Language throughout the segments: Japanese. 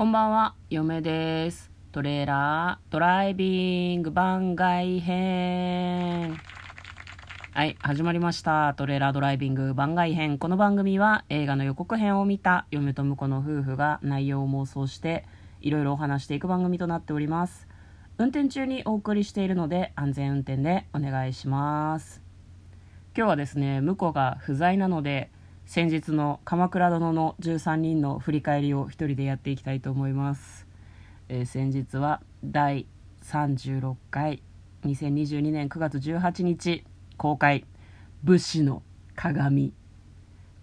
こんばんは、嫁です。トレーラードライビング番外編。はい、始まりました。トレーラードライビング番外編。この番組は映画の予告編を見た嫁と婿の夫婦が内容を妄想していろいろお話していく番組となっております。運転中にお送りしているので安全運転でお願いします。今日はですね、婿が不在なので、先日の「鎌倉殿の13人」の振り返りを一人でやっていきたいと思います、えー先日は第36回2022年9月18日公開「武士の鏡」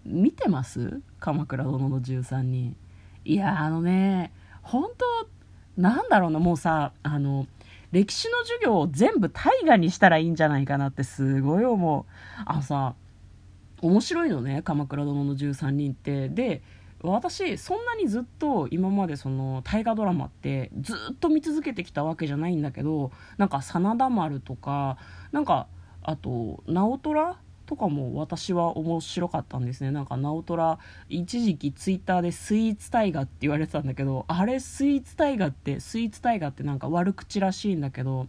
見てます？鎌倉殿の13人。いやあのね本当なんだろうなもうさあの歴史の授業を全部大河にしたらいいんじゃないかなってすごい思う。あのさ面白いのね「鎌倉殿の13人」って。で私そんなにずっと今までその大河ドラマってずっと見続けてきたわけじゃないんだけどなんか真田丸とかなんかあと直虎とかも私は面白かったんですね。なんか直虎一時期ツイッターでスイーツ大河って言われてたんだけどあれスイーツ大河ってスイーツ大河ってなんか悪口らしいんだけど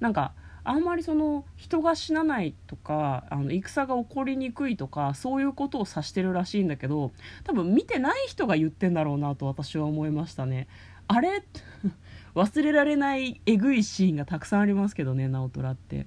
なんかあんまりその人が死なないとかあの戦が起こりにくいとかそういうことを指してるらしいんだけど多分見てない人が言ってんだろうなと私は思いましたね。あれ？忘れられないえぐいシーンがたくさんありますけどね直虎って。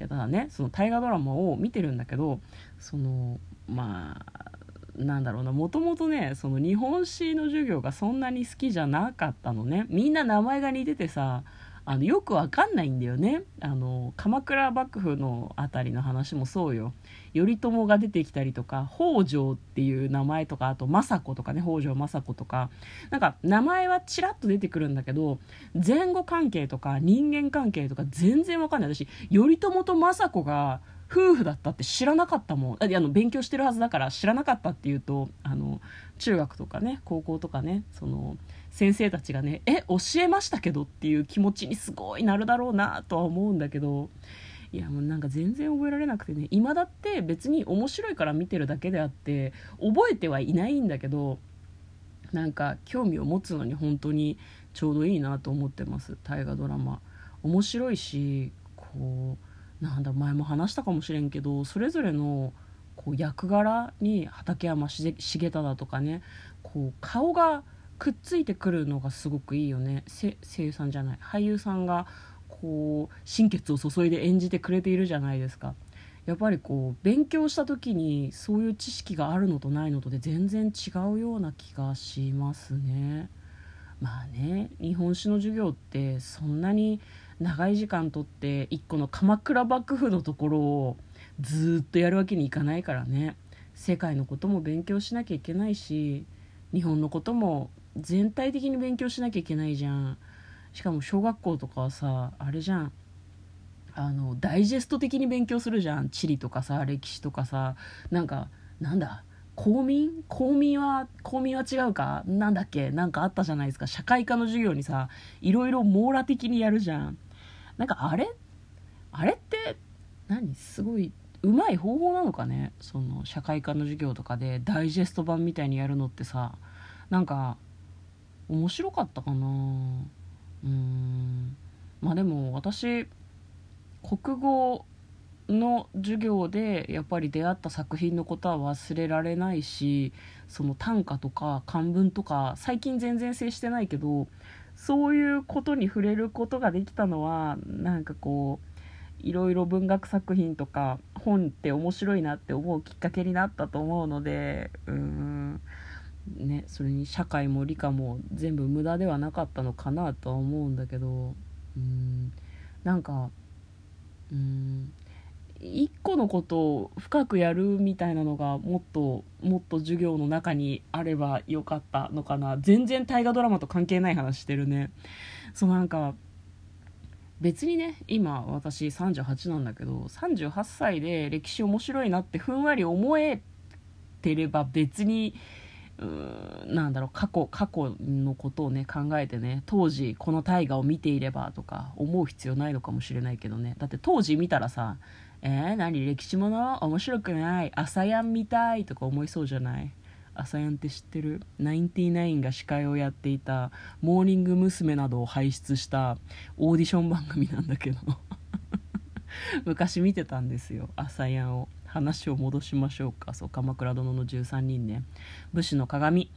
いやただねその大河ドラマを見てるんだけどそのまあなんだろうなもともとねその日本史の授業がそんなに好きじゃなかったのね。みんな名前が似ててさあのよくわかんないんだよね。あの鎌倉幕府の辺りの話もそうよ。頼朝が出てきたりとか北条っていう名前とかあと政子とかね北条政子とか。なんか名前はちらっと出てくるんだけど前後関係とか人間関係とか全然わかんない。私頼朝と政子が夫婦だったって知らなかったもん。あの勉強してるはずだから知らなかったっていうとあの中学とかね高校とかねその先生たちがねえ教えましたけどっていう気持ちにすごいなるだろうなとは思うんだけどいやもうなんか全然覚えられなくてね今だって別に面白いから見てるだけであって覚えてはいないんだけどなんか興味を持つのに本当にちょうどいいなと思ってます。大河ドラマ。面白いしこうなんだ前も話したかもしれんけどそれぞれのこう役柄に畠山重忠とかねこう顔がくっついてくるのがすごくいいよね。声優さんじゃない。俳優さんがこう心血を注いで演じてくれているじゃないですか。やっぱりこう勉強した時にそういう知識があるのとないのとで全然違うような気がしますね。まあね日本史の授業ってそんなに長い時間とって一個の鎌倉幕府のところをずっとやるわけにいかないからね。世界のことも勉強しなきゃいけないし日本のことも全体的に勉強しなきゃいけないじゃん。しかも小学校とかはさあれじゃん。あのダイジェスト的に勉強するじゃん。地理とかさ歴史とかさ。なんかなんだ？公民？公民は公民は違うか？なんだっけ？なんかあったじゃないですか。社会科の授業にさいろいろ網羅的にやるじゃん。なんかあれ？あれって何？すごいうまい方法なのかね？その社会科の授業とかでダイジェスト版みたいにやるのってさ。なんか面白かったかな？うん。まあでも私国語の授業でやっぱり出会った作品のことは忘れられないしその短歌とか漢文とか最近全然接してないけどそういうことに触れることができたのはなんかこういろいろ文学作品とか本って面白いなって思うきっかけになったと思うのでうーんねそれに社会も理科も全部無駄ではなかったのかなとは思うんだけどうんなんかうん一個のことを深くやるみたいなのがもっともっと授業の中にあればよかったのかな。全然大河ドラマと関係ない話してるね。そうなんか別にね今私38なんだけど38歳で歴史面白いなってふんわり思えてれば別にうーなんだろう過去過去のことをね考えてね当時この大河を見ていればとか思う必要ないのかもしれないけどね。だって当時見たらさ「えー、何？歴史もの？面白くない？朝やん見たい」とか思いそうじゃない？朝やんって知ってる？ナインティナインが司会をやっていたモーニング娘。などを輩出したオーディション番組なんだけど。昔見てたんですよ朝やんを。話を戻しましょうか。そう鎌倉殿の13人ね。武士の鏡。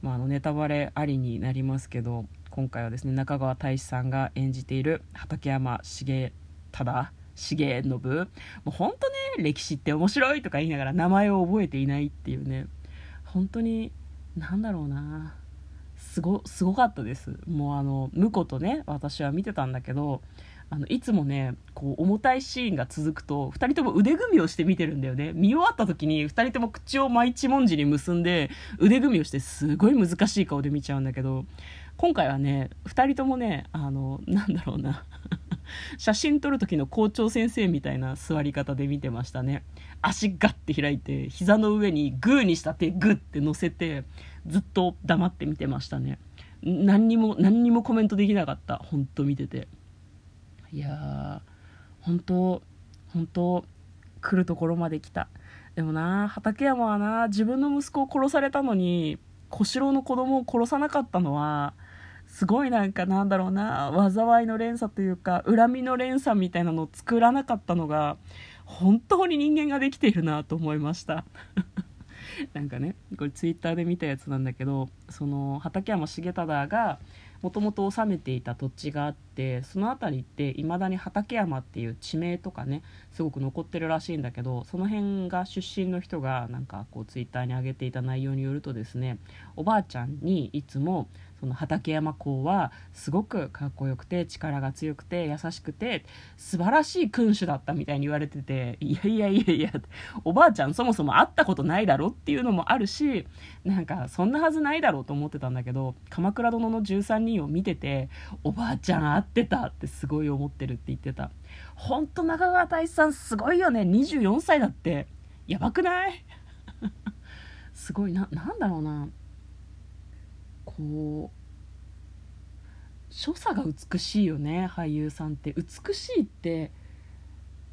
まあ、あのネタバレありになりますけど今回はですね中川大志さんが演じている畠山重忠。重信もう本当ね歴史って面白いとか言いながら名前を覚えていないっていうね。本当に何だろうな。すごすごかったです。もうあの婿とね私は見てたんだけどあのいつもねこう重たいシーンが続くと2人とも腕組みをして見てるんだよね。見終わった時に2人とも口を真一文字に結んで腕組みをしてすごい難しい顔で見ちゃうんだけど今回はね2人ともねあのなんだろうな。写真撮る時の校長先生みたいな座り方で見てましたね。足ガッて開いて膝の上にグーにした手グッて乗せてずっと黙って見てましたね。何にも何にもコメントできなかった。ほんと見てて。いやー本当本当来るところまで来た。でもな畠山はな自分の息子を殺されたのに小四郎の子供を殺さなかったのはすごいなんかなんだろうな災いの連鎖というか恨みの連鎖みたいなのを作らなかったのが本当に人間ができているなと思いました。なんかねこれツイッターで見たやつなんだけどその畠山重忠がもともと治めていた土地があってその辺りっていまだに畠山っていう地名とかねすごく残ってるらしいんだけどその辺が出身の人がなんかこうツイッターに上げていた内容によるとですねおばあちゃんにいつもその畠山公はすごくかっこよくて力が強くて優しくて素晴らしい君主だったみたいに言われてていやいやいやいやおばあちゃんそもそも会ったことないだろっていうのもあるしなんかそんなはずないだろうと思ってたんだけど「鎌倉殿の13人」を見てておばあちゃん会ってたってすごい思ってるって言ってた。ほんと中川大志さんすごいよね24歳だって。やばくない？すごいななんだろうな。こう所作が美しいよね俳優さんって。美しいって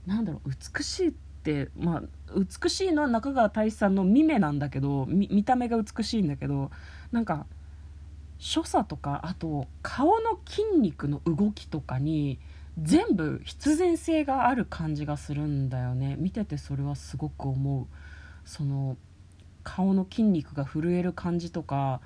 なんだろう美しいってまあ美しいのは中川大志さんの見目なんだけど見た目が美しいんだけどなんか所作とかあと顔の筋肉の動きとかに全部必然性がある感じがするんだよね。見ててそれはすごく思う。その顔の筋肉が震える感じとか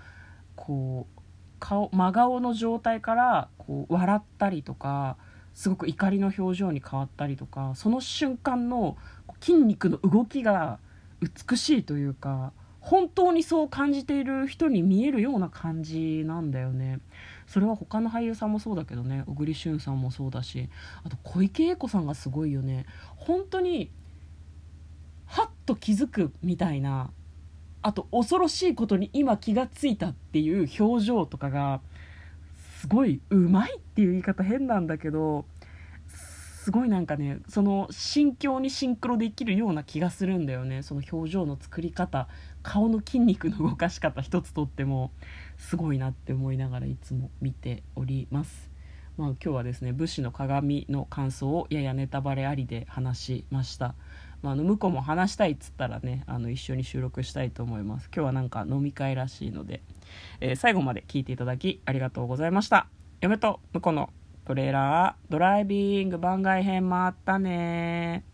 こう顔真顔の状態からこう笑ったりとかすごく怒りの表情に変わったりとかその瞬間の筋肉の動きが美しいというか本当にそう感じている人に見えるような感じなんだよね。それは他の俳優さんもそうだけどね小栗旬さんもそうだしあと小池栄子さんがすごいよね。本当にはっと気づくみたいなあと恐ろしいことに今気がついたっていう表情とかがすごいうまいっていう言い方変なんだけどすごいなんかねその心境にシンクロできるような気がするんだよねその表情の作り方顔の筋肉の動かし方一つとってもすごいなって思いながらいつも見ております。まあ、今日はですね武士の鏡の感想をややネタバレありで話しました。まあ、あの向こうも話したいっつったらねあの一緒に収録したいと思います。今日はなんか飲み会らしいので、えー、最後まで聞いていただきありがとうございました。嫁と向こうのトレーラードライビング番外編もあったね